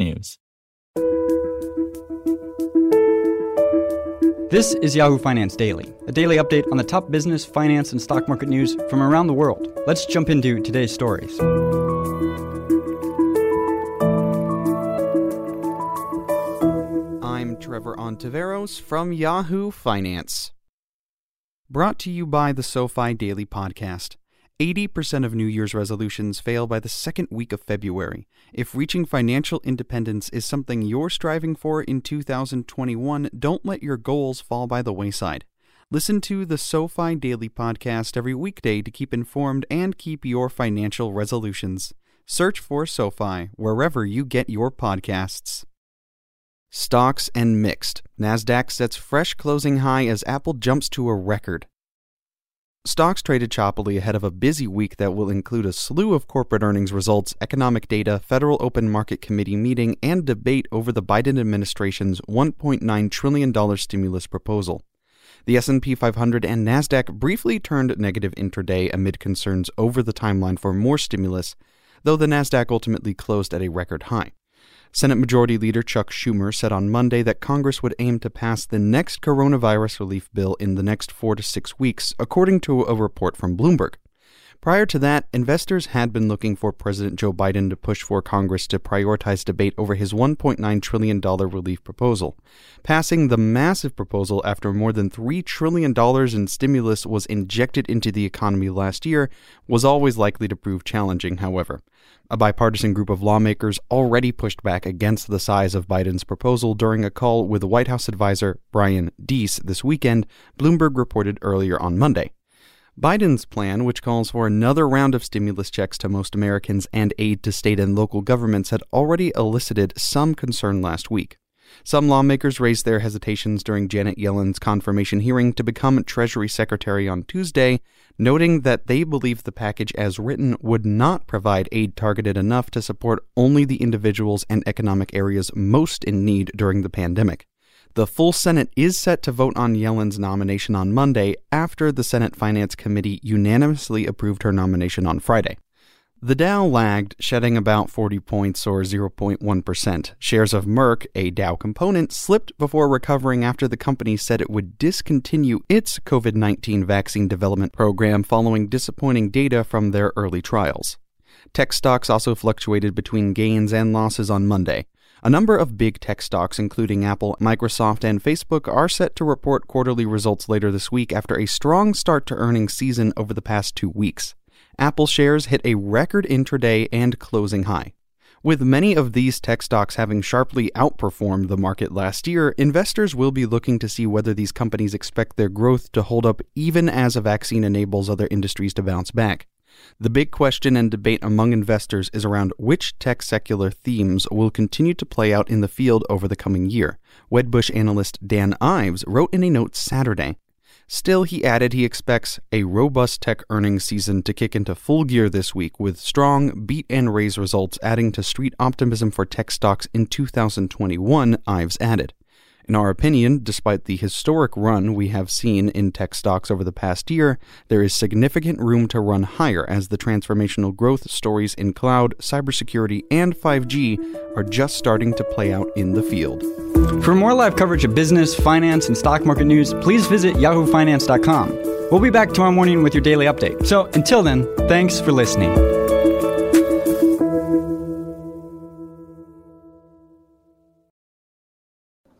technews. This is Yahoo Finance Daily, a daily update on the top business, finance, and stock market news from around the world. Let's jump into today's stories. I'm Trevor Ontiveros from Yahoo Finance. Brought to you by the SoFi Daily Podcast. 80% of New Year's resolutions fail by the second week of February. If reaching financial independence is something you're striving for in 2021, don't let your goals fall by the wayside. Listen to the SoFi Daily Podcast every weekday to keep informed and keep your financial resolutions. Search for SoFi wherever you get your podcasts. Stocks and mixed. Nasdaq sets fresh closing high as Apple jumps to a record. Stocks traded choppily ahead of a busy week that will include a slew of corporate earnings results, economic data, Federal Open Market Committee meeting, and debate over the Biden administration's $1.9 trillion stimulus proposal. The S&P 500 and Nasdaq briefly turned negative intraday amid concerns over the timeline for more stimulus, though the Nasdaq ultimately closed at a record high. Senate Majority Leader Chuck Schumer said on Monday that Congress would aim to pass the next coronavirus relief bill in the next four to six weeks, according to a report from Bloomberg. Prior to that, investors had been looking for President Joe Biden to push for Congress to prioritize debate over his $1.9 trillion relief proposal. Passing the massive proposal after more than $3 trillion in stimulus was injected into the economy last year was always likely to prove challenging, however. A bipartisan group of lawmakers already pushed back against the size of Biden's proposal during a call with White House advisor Brian Deese this weekend, Bloomberg reported earlier on Monday. Biden's plan, which calls for another round of stimulus checks to most Americans and aid to state and local governments, had already elicited some concern last week. Some lawmakers raised their hesitations during Janet Yellen's confirmation hearing to become Treasury Secretary on Tuesday, noting that they believe the package as written would not provide aid targeted enough to support only the individuals and economic areas most in need during the pandemic. The full Senate is set to vote on Yellen's nomination on Monday after the Senate Finance Committee unanimously approved her nomination on Friday. The Dow lagged, shedding about 40 points or 0.1%. Shares of Merck, a Dow component, slipped before recovering after the company said it would discontinue its COVID 19 vaccine development program following disappointing data from their early trials. Tech stocks also fluctuated between gains and losses on Monday. A number of big tech stocks, including Apple, Microsoft, and Facebook, are set to report quarterly results later this week after a strong start to earnings season over the past two weeks. Apple shares hit a record intraday and closing high. With many of these tech stocks having sharply outperformed the market last year, investors will be looking to see whether these companies expect their growth to hold up even as a vaccine enables other industries to bounce back. The big question and debate among investors is around which tech secular themes will continue to play out in the field over the coming year. Wedbush analyst Dan Ives wrote in a note Saturday. Still, he added he expects a robust tech earnings season to kick into full gear this week, with strong beat and raise results adding to street optimism for tech stocks in 2021, Ives added. In our opinion, despite the historic run we have seen in tech stocks over the past year, there is significant room to run higher as the transformational growth stories in cloud, cybersecurity, and 5G are just starting to play out in the field. For more live coverage of business, finance, and stock market news, please visit yahoofinance.com. We'll be back tomorrow morning with your daily update. So until then, thanks for listening.